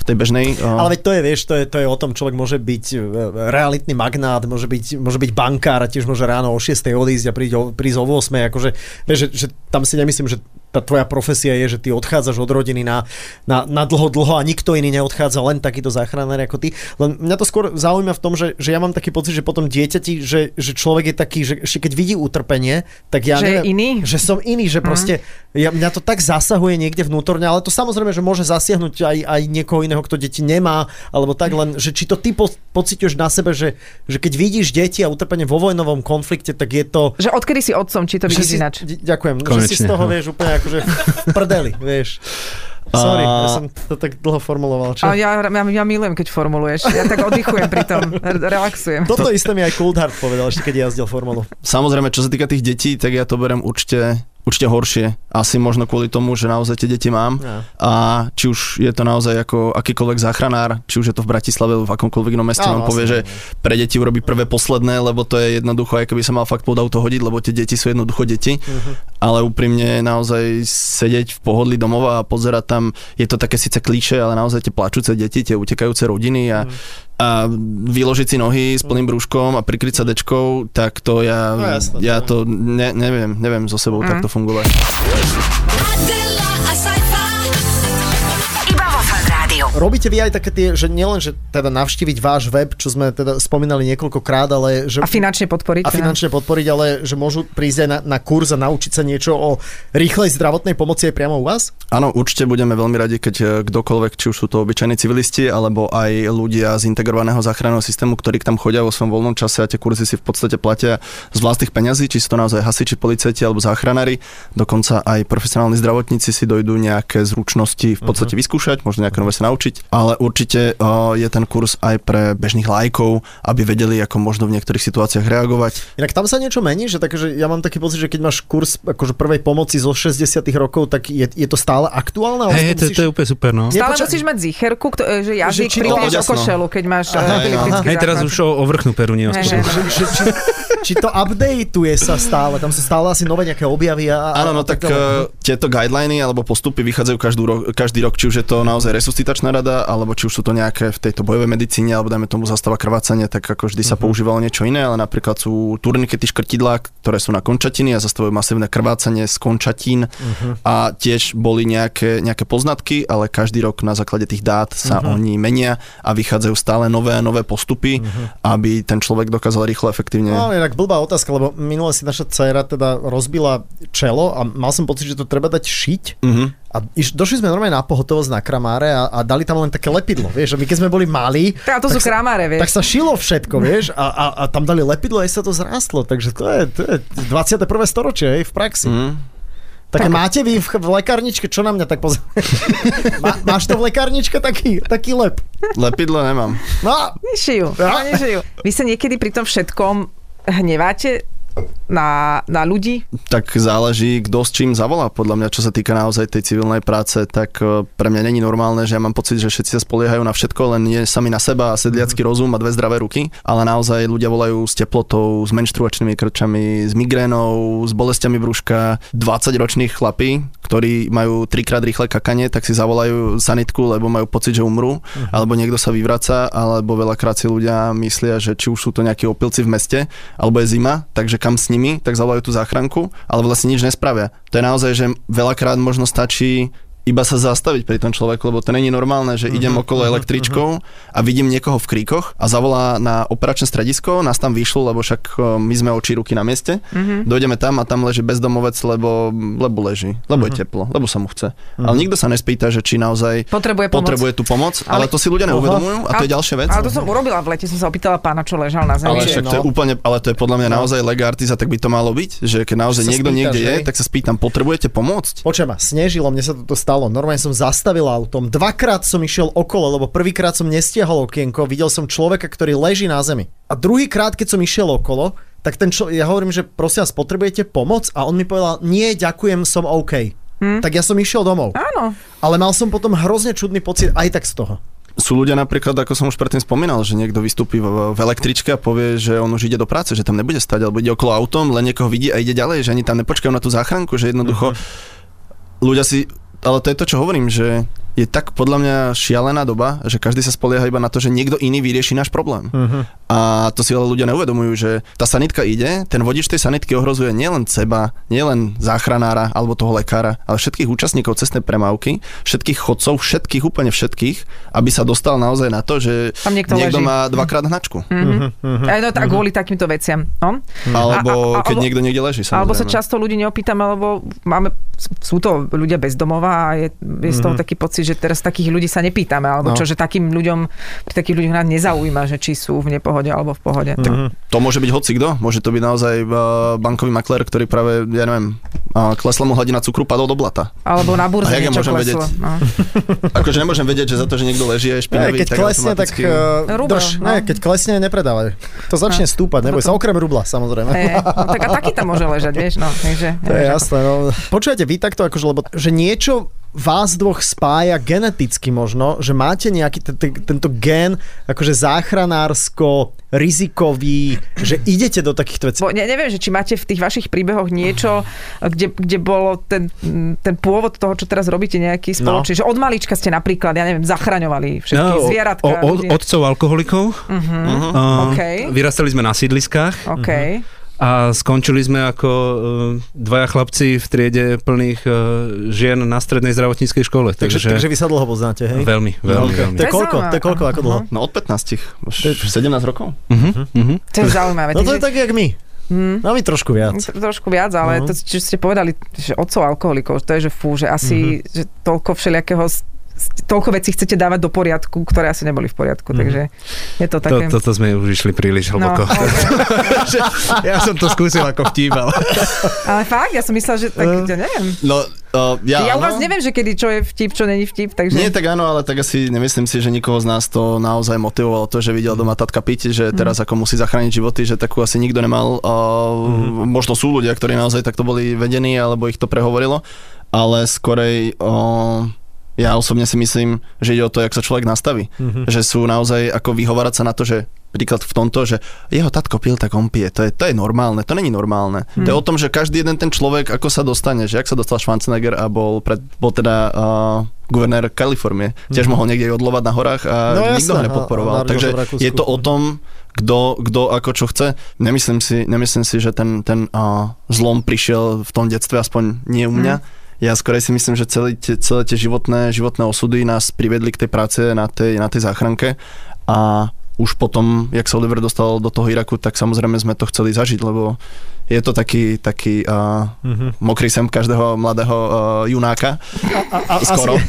v tej bežnej. Ale veď to je, vieš, to je, to je o tom, človek môže byť e, realitný magnát, môže byť, môže byť bankár a tiež môže ráno o 6 odísť a prísť o, prísť o 8. Akože, vieš, že, že tam si nemyslím, že tá tvoja profesia je, že ty odchádzaš od rodiny na, na, na dlho, dlho a nikto iný neodchádza, len takýto záchranár ako ty. Len mňa to skôr zaujíma v tom, že, že ja mám taký pocit, že potom dieťati, že, že človek je taký, že ešte keď vidí utrpenie, tak ja Že je neviem, iný? že som iný, že proste ja, mňa to tak zasahuje niekde vnútorne, ale to samozrejme, že môže zasiahnuť aj, aj niekoho iného, kto deti nemá, alebo tak len, že či to ty po, pociťuješ na sebe, že, že keď vidíš deti a utrpenie vo vojnovom konflikte, tak je to... Že odkedy si otcom, či to vidíš si, ináč? ďakujem, že si Konečne, z toho no. vieš úplne akože v prdeli, vieš. Sorry, A- ja som to tak dlho formuloval. Čo? Ja, ja, ja milujem, keď formuluješ. Ja tak oddychujem pri tom, re- relaxujem. Toto isté mi aj Coulthard povedal, ešte keď jazdil formulu. Samozrejme, čo sa týka tých detí, tak ja to berem určite, určite horšie. Asi možno kvôli tomu, že naozaj tie deti mám. Ja. A či už je to naozaj ako akýkoľvek záchranár, či už je to v Bratislave, v akomkoľvek inom meste, Áno, on povie, že vlastne, pre deti urobí prvé posledné, lebo to je jednoducho, aj keby sa mal fakt pod auto hodiť, lebo tie deti sú jednoducho deti. Mhm. Ale úprimne naozaj sedieť v pohodlí domova a pozerať tam, je to také síce klíše, ale naozaj tie plačúce deti, tie utekajúce rodiny a, Mhm. A vyložiť si nohy s plným brúškom a prikryť sa dečkou, tak to ja, No jasné, ja to- to ne, neviem, neviem so sebou Mhm. takto fungovať. Adela, Robíte vy aj také tie, že nielen, že teda navštíviť váš web, čo sme teda spomínali niekoľkokrát, ale že... A finančne podporiť. a finančne podporiť, ale že môžu prísť aj na, na kurz a naučiť sa niečo o rýchlej zdravotnej pomoci aj priamo u vás? Áno, určite budeme veľmi radi, keď e, kdokoľvek, či už sú to obyčajní civilisti, alebo aj ľudia z integrovaného záchranného systému, ktorí k tam chodia vo svojom voľnom čase a tie kurzy si v podstate platia z vlastných peňazí, či sú to naozaj hasiči, policajti alebo záchranári. Dokonca aj profesionálni zdravotníci si dojdú nejaké zručnosti v podstate vyskúšať, možno nejaké nové sa naučiť, ale určite uh, je ten kurz aj pre bežných lajkov, aby vedeli, ako možno v niektorých situáciách reagovať. Inak tam sa niečo mení, že, takže ja mám taký pocit, že keď máš kurz akože prvej pomoci zo 60 rokov, tak je, je to stále aktuálne? Hej, to musíš- to je úplne super, no. Stále počkaj. musíš mať zicherku, kto, že jazyk Že to- pripneš o košelu, keď máš Aha, epileptický Hej, teraz už o, o vrchnú peru, nie že, či, či to updateuje sa stále, tam sú stále asi nové nejaké objavy. Áno, no tak uh, tieto guideliny alebo postupy vychádzajú každú ro- každý rok, či už je to naozaj resuscitačná rada, alebo či už sú to nejaké v tejto bojovej medicíne, alebo dajme tomu zastava krvácanie, tak ako vždy sa používalo niečo iné, ale napríklad sú turnikety škrtidlá, ktoré sú na končatiny a zastavujú masívne krvácanie z končatín. A tiež boli nejaké, nejaké poznatky, ale každý rok na základe tých dát sa oni menia a vychádzajú stále nové a nové postupy, aby ten človek dokázal rýchlo, efektívne No, ale inak blbá otázka, lebo minule si naša dcera teda rozbila čelo a mal som pocit, že to treba dať šiť. Mhm. A iš, došli sme normálne na pohotovosť na kramáre a, a dali tam len také lepidlo, vieš, a my keď sme boli malí, Tá, to sú sa, kramáre, vieš. tak sa šilo všetko, vieš, a, a, a tam dali lepidlo a aj sa to zrástlo, takže to je, to je 21. storočie, hej, v praxi. Mhm. Také máte vy v, v lekárničke, čo na mňa tak pozor. Má, máš to v lekárničke taký, taký lep? Lepidlo nemám. No, Nešijú, no, nešijú. Vy sa niekedy pri tom všetkom hneváte na, na ľudí? Tak záleží, kto s čím zavolá. Podľa mňa, čo sa týka naozaj tej civilnej práce, tak e, pre mňa není normálne, že ja mám pocit, že všetci sa spoliehajú na všetko, len nie sami na seba a sedliacký rozum a dve zdravé ruky. Ale naozaj ľudia volajú s teplotou, s menštruačnými krčami, s migrénou, s bolestiami brúška. 20-ročných chlapí, ktorí majú trikrát rýchle kakanie, tak si zavolajú sanitku, lebo majú pocit, že umrú, alebo niekto sa vyvraca, alebo veľakrát si ľudia myslia, že či už sú to nejakí opilci v meste, alebo je zima, takže kam s nimi, tak zavolajú tú záchranku, ale vlastne nič nespravia. To je naozaj, že veľakrát možno stačí iba sa zastaviť pri tom človeku, lebo to není normálne, že idem okolo električkou a vidím niekoho v kríkoch a zavolá na operačné stredisko, nás tam vyšlo, lebo však o, my sme oči ruky na mieste. Dojdeme tam a tam leží bezdomovec, lebo, lebo leží, lebo je teplo, lebo sa mu chce. Ale nikto sa nespýta, že či naozaj Potrebuje pomoc. potrebuje tú pomoc, ale, Ale- to si ľudia neuvedomujú a to je ďalšia vec. Ale to som urobila v lete, som sa opýtala pána, čo ležal na zemi. Ale však to je no. úplne, ale to je podľa mňa naozaj lega tak by to malo byť, že keď naozaj niekto spýtaš, niekde je, hej? tak sa spýtam, potrebujete pomôcť? Počujem ma, snežilo, mne sa toto stalo. Normálne som zastavil autom. Dvakrát som išiel okolo, lebo prvýkrát som nestiahol okienko, videl som človeka, ktorý leží na zemi. A druhýkrát, keď som išiel okolo, tak ten čo, ja hovorím, že prosím vás, potrebujete pomoc? A on mi povedal, nie, ďakujem, som OK. Tak ja som išiel domov. Áno. Ale mal som potom hrozne čudný pocit aj tak z toho. Sú ľudia napríklad, ako som už predtým spomínal, že niekto vystúpi v, v električke a povie, že on už ide do práce, že tam nebude stať, alebo ide okolo autom, len niekoho vidí a ide ďalej, že ani tam nepočkajú na tú záchranku, že jednoducho ľudia si, ale to je to, čo hovorím, že je tak podľa mňa šialená doba, že každý sa spolieha iba na to, že niekto iný vyrieši náš problém. Uh-huh. A to si ale ľudia neuvedomujú, že tá sanitka ide, ten vodič tej sanitky ohrozuje nielen seba, nielen záchranára alebo toho lekára, ale všetkých účastníkov cestnej premávky, všetkých chodcov, všetkých, úplne všetkých, aby sa dostal naozaj na to, že Tam niekto niekto leží. má dvakrát hnačku. Mm-hmm. Aj no tak kvôli takýmto veciam. No. Alebo A- a- a- keď alebo- niekto niekde leží, samozrejme. Alebo sa často ľudí neopýtame, lebo máme, sú to ľudia bez domova a je, je z toho taký pocit, že teraz takých ľudí sa nepýtame, alebo No. čo, že takým ľuďom, pri takých ľuďoch nás nezaujíma, že či sú v nepohode alebo v pohode. Tak, To môže byť hoci kto, môže to byť naozaj uh, bankový maklér, ktorý práve, ja neviem, uh, klesla mu hladina cukru, padol do blata. alebo na burze A jak ja môžem kleslo. vedieť? No. Akože nemôžem vedieť, že za to, že niekto leží a je špinavý, keď tak klesne, tak automaticky... uh, Rubel, drž. no. Ne, keď klesne, nepredávaj. To začne stúpať, neboj sa, okrem rubla, samozrejme. E, no, tak a taký tam môže ležať, vieš, no. Takže, To je jasné. No. Počujete, vy takto, akože, lebo, že niečo vás dvoch spája geneticky možno, že máte nejaký t- t- tento gen akože záchranársko rizikový, že idete do takýchto vecí. Bo, ne, neviem, že či máte v tých vašich príbehoch niečo, kde, kde bolo ten, ten pôvod toho, čo teraz robíte nejaký No. spoločný. Že od malička ste napríklad, ja neviem, zachraňovali všetky o- zvieratka. o- o- ľudí. otcov alkoholikov. Mhm. Uh, OK. Vyrastali sme na sídliskách OK. A skončili sme ako uh, dvaja chlapci v triede plných uh, žien na strednej zdravotníckej škole. Takže, Takže, takže vy sa dlho poznáte, hej? veľmi, veľmi, Ok. veľmi. To je koľko? To je koľko? Ako dlho? No od 15, už 17 rokov. Uh-huh, uh-huh. To je zaujímavé. No to je tak, jak my. No my trošku viac. Trošku viac, ale No. to, čo ste povedali, že otcov alkoholikov, to je, že fú, že asi že toľko všelijakého toľko vecí chcete dávať do poriadku, ktoré asi neboli v poriadku, takže je to To, také... toto sme už išli príliš no, hlboko. okay. ja som to skúsil ako vtip, ale... Ale fakt, ja som myslela, že tak, ja neviem. No, uh, ja, Ja u vás áno. neviem, že kedy čo je vtip, čo není vtip, takže... Nie, tak áno, ale tak asi nemyslím si, že nikoho z nás to naozaj motivovalo to, že videl doma tatka piť, že teraz ako musí zachrániť životy, že takú asi nikto nemal. Uh, Možno sú ľudia, ktorí naozaj takto boli vedení, alebo ich to prehovorilo, ale skorej uh, ja osobne si myslím, že ide o to, jak sa človek nastaví. Že sú naozaj ako vyhovárať sa na to, že príklad v tomto, že jeho tatko pil, tak on pije. To je, to je normálne, to není normálne. Hmm. To je o tom, že každý jeden ten človek, ako sa dostane, že ak sa dostal Schwarzenegger a bol, pred, bol teda uh, guvernér Kalifornie, tiež mohol niekde odlovať na horách a No nikto jasné, ho nepodporoval. a- a Takže je to o tom, kto, kto ako čo chce. Nemyslím si, nemyslím si že ten, ten uh, zlom prišiel v tom detstve, aspoň nie u mňa. Ja skôr si myslím, že celé celé tie životné, životné osudy nás priviedli k tej práce na tej, na tej záchranke a už potom, jak sa Oliver dostal do toho Iraku, tak samozrejme sme to chceli zažiť, lebo je to taký, taký uh, Mhm. mokrý sem každého mladého uh, junáka. A, a, Skoro. Asi,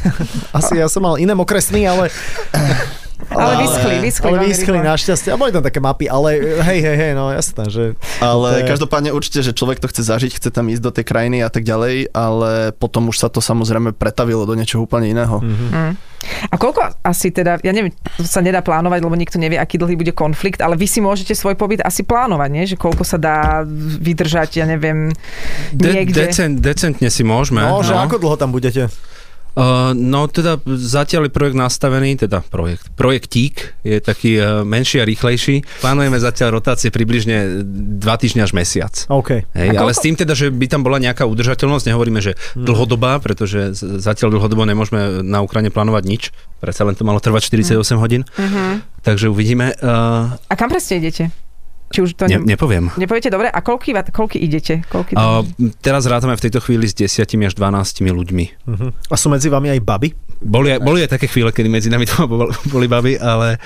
asi ja som mal iné mokresný, ale... Ale vyschli, vyschli. Ale vyschli našťastie. A boli tam také mapy, ale hej, hej, hej, no jasné, že... Ale je- každopádne určite, že človek to chce zažiť, chce tam ísť do tej krajiny a tak ďalej, ale potom už sa to samozrejme pretavilo do niečoho úplne iného. Mhm. A koľko asi teda, ja neviem, to sa nedá plánovať, lebo nikto nevie, aký dlhý bude konflikt, ale vy si môžete svoj pobyt asi plánovať, nie? Že koľko sa dá vydržať, ja neviem, De- niekde. decent, decentne si môžeme. No, že ako dlho tam budete? Uh, no teda zatiaľ je projekt nastavený, teda projekt, projektík je taký uh, menší a rýchlejší. Plánujeme zatiaľ rotácie približne 2 týždňa až mesiac. OK. Hej, ale s tým teda, že by tam bola nejaká udržateľnosť, nehovoríme, že Mhm. dlhodobá, pretože zatiaľ dlhodobo nemôžeme na Ukrajine plánovať nič. Predsa len to malo trvať 48 hodín. Mhm. Takže uvidíme. Uh, A kam presne idete? Či už to ne, ne, nepoviem. nepoviete dobre? A koľky, koľky idete? Koľky Uh, teraz rátame v tejto chvíli s 10 až 12 ľuďmi. Uh-huh. A sú medzi vami aj baby? Boli, aj- boli aj také chvíle, kedy medzi nami to bol- boli baby, ale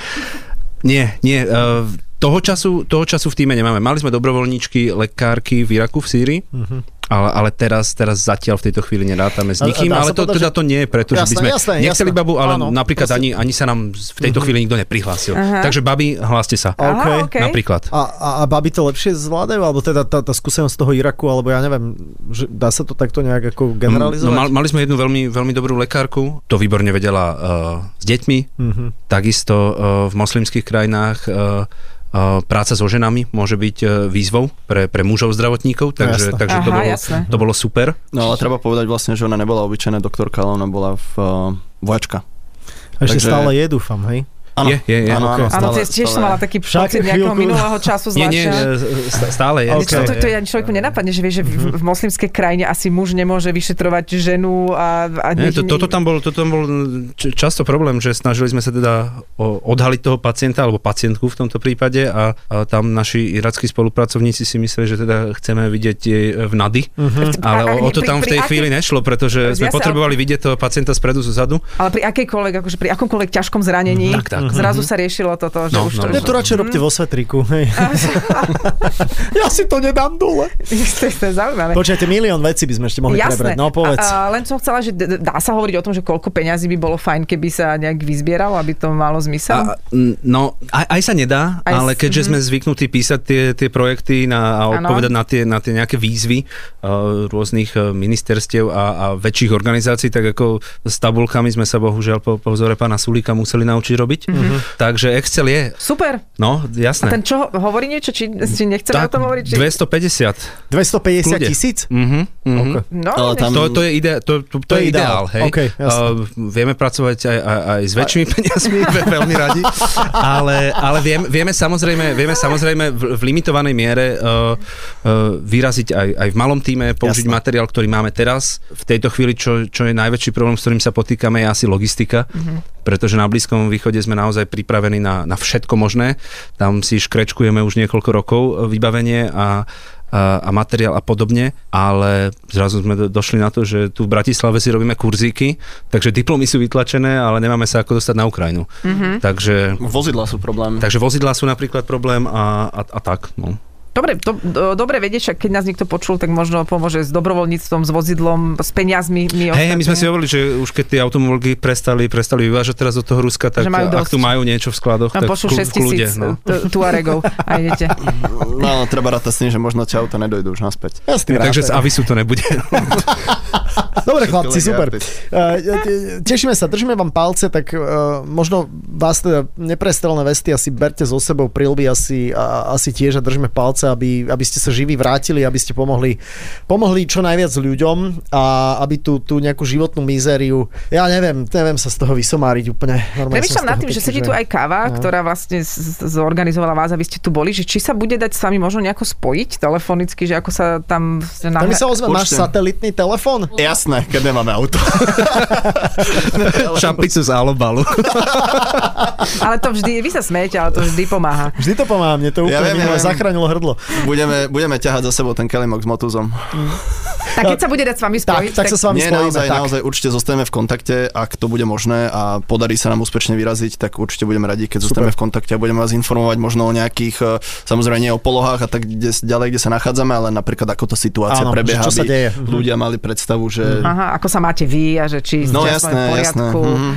nie, nie. Uh, toho času, toho času v týme nemáme. Mali sme dobrovoľníčky, lekárky v Iraku, v Sýrii, Uh-huh. ale, ale teraz, teraz zatiaľ v tejto chvíli nerátame s nikým, ale to, povedať, teda to nie je preto, že by Jasné, sme jasné, nechceli jasné. babu, ale Áno, napríklad proste- ani, ani sa nám v tejto chvíli nikto neprihlásil. Aha. Takže babi, hláste sa. OK. Aha, OK. Napríklad. A, a, a baby to lepšie zvládajú? Alebo teda tá, tá skúsenosť z toho Iraku, alebo ja neviem, že dá sa to takto nejak ako generalizovať? No, mal, mali sme jednu veľmi, veľmi dobrú lekárku, to výborne vedela uh, s deťmi, Uh-huh. Takisto uh, v moslimských krajinách uh, práca so ženami môže byť uh, výzvou pre, pre mužov zdravotníkov, takže, jasné. takže to, Aha, bolo, jasné. to bolo super. No ale treba povedať vlastne, že ona nebola obyčajná doktorka, ale ona bola v uh, vojačka. A Ešte Takže- stále je, dúfam, hej? Áno, Je, je, je. áno, áno, Ok. Áno, stále- tiež, tiež som mala taký Však pocit nejakého chvíľku- minulého času Nie, nie, zvláštne. e, st- stále je. Ok. Okay. To, to, to ani človeku nenapadne, že, vie, že v, v moslimskej krajine asi muž nemôže vyšetrovať ženu a, a Nie, to, toto, tam bol, toto tam bol často problém, že snažili sme sa teda odhaliť toho pacienta alebo pacientku v tomto prípade a, a tam naši irackí spolupracovníci si mysleli, že teda chceme vidieť jej v nady, Uh-huh. ale o, o to pri- tam v tej chvíli nešlo, pretože sme potrebovali vidieť toho pacienta spredu, zozadu. Ale pri akejkoľvek, akože pri akomkoľvek ťažkom zranení, Tak, tak. Zrazu sa riešilo toto, že No, už no, to... no. Ne, to radšej robte vo svetriku, hej. ja si to nedám dole. to je zaujímavé. Počujete, milión vecí by sme ešte mohli Jasné. prebrať. No povedz. A, a, len som chcela, že dá sa hovoriť o tom, že koľko peňazí by bolo fajn, keby sa nejak vyzbieralo, aby to malo zmysel? A, no, aj, aj sa nedá, Aj ale keďže mhm. sme zvyknutí písať tie, tie projekty na, a odpovedať na tie, na tie nejaké výzvy uh, rôznych uh, ministerstiev a, a väčších organizácií, tak ako s tabulkami sme sa bohužiaľ po, po vzore pána Sulíka museli naučiť robiť. Takže Excel je, Super. no A jasné. ten čo, hovorí niečo? Či, či nechceme o tom hovoriť? Či... 250. 250 Kľude. tisíc? Mhm, mhm. Ok. No, Ale tam- To, to, je ide, to, to, to, je ideál, hej. OK, jasné. uh, vieme pracovať aj, aj, aj s väčšími peniazmi, ve- veľmi radi, ale, ale vieme, vieme samozrejme, vieme samozrejme v, v limitovanej miere uh, uh, vyraziť aj, aj v malom týme, použiť Jasné. materiál, ktorý máme teraz. V tejto chvíli, čo, čo je najväčší problém, s ktorým sa potýkame, je asi logistika, Mhm. pretože na Blízkom východe sme naozaj pripravení na, na všetko možné. Tam si škrečkujeme už niekoľko rokov uh, vybavenie a a, a materiál a podobne, ale zrazu sme do, došli na to, že tu v Bratislave si robíme kurzíky, takže diplomy sú vytlačené, ale nemáme sa ako dostať na Ukrajinu. Mm-hmm. Takže, Vozidla sú problém. takže vozidlá sú napríklad problém a, a, a tak. No. Dobre, do, do, dobre vedieť, však keď nás niekto počul, tak možno pomôže s dobrovoľníctvom, s vozidlom, s peniazmi. My Hej, my sme si hovorili, že už keď tie automobilky prestali, prestali vyvážať teraz do toho Ruska, tak ak tu majú niečo v skladoch, Tam tak pošlu v 6 kľu- v kľude. tisíc No. tu- tuaregov a idete. No, treba rátať s tým, že možno ťa auto nedojdu už naspäť. Ja s tým Takže z. Avisu to nebude. Dobre chlapci, super. Uh, te- tešíme sa, držíme vám palce, tak možno vás teda neprestrelné vesty asi berte so sebou, prilby asi, a, asi tiež a držíme palce, aby, aby ste sa živí vrátili, aby ste pomohli, pomohli čo najviac ľuďom a aby tú, tú nejakú životnú mizériu, ja neviem, neviem sa z toho vysomáriť úplne. Premýšľam nad tým, že sedí tu aj káva, No. ktorá vlastne zorganizovala vás, aby ste tu boli, že či sa bude dať s vami možno nejako spojiť telefonicky, že ako sa tam... Tak mi sa ozve, máš satelitný telefón? Jasné, keď nemáme auto. Šapicu z alobalu. Ale to vždy, vy sa smejete, ale to vždy pomáha. Vždy to pomáha, mne to Ja úplne viem, ja viem. zachránilo hrdlo. Budeme, budeme ťahať za sebou ten kelimok s motuzom. Tak keď sa bude dať s vami Tak, spojiť, tak sa s vami Nie, spojíme. naozaj, tak. naozaj určite zostaneme v kontakte, ak to bude možné a podarí sa nám úspešne vyraziť, tak určite budeme radi, keď zostaneme v kontakte a budeme vás informovať možno o nejakých, e, samozrejme nie o polohách a tak kde, ďalej, kde sa nachádzame, ale napríklad ako tá situácia Áno, prebieha, čo sa deje. Mhm. ľudia mali predstavu, že... Aha, ako sa máte vy a že či No jasné, v jasné. poriadku. Mhm.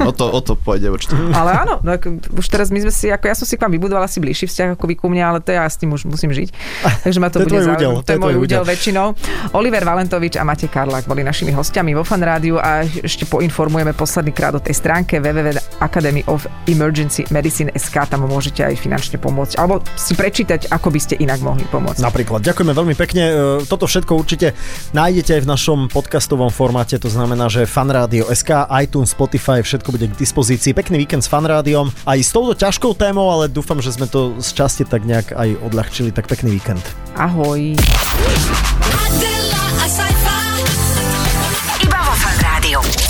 O, to, o to pôjde určite. Ale áno, no, ako, už teraz my sme si, ako ja som si k vám vybudovala si bližší vzťah ako vy ku mne, ale to ja s tým už musím žiť. Takže ma to, To bude zaujímať. to je To je môj údel. väčšinou. Oliver Valentovič a Matej Karlák boli našimi hostiami vo Fan Rádiu a ešte poinformujeme posledný krát o tej stránke www.academy of Emergency Medicine SK, tam môžete aj finančne pomôcť, alebo si prečítať, ako by ste inak mohli pomôcť. Napríklad. Ďakujeme veľmi pekne. E, Toto všetko určite nájdete aj v našom podcastovom formáte, to znamená, že Fanrádio SK, iTunes, Spotify, všetko bude k dispozícii. Pekný víkend s Fanrádiom aj s touto ťažkou témou, ale dúfam, že sme to z časti tak nejak aj odľahčili. Tak pekný víkend. Ahoj.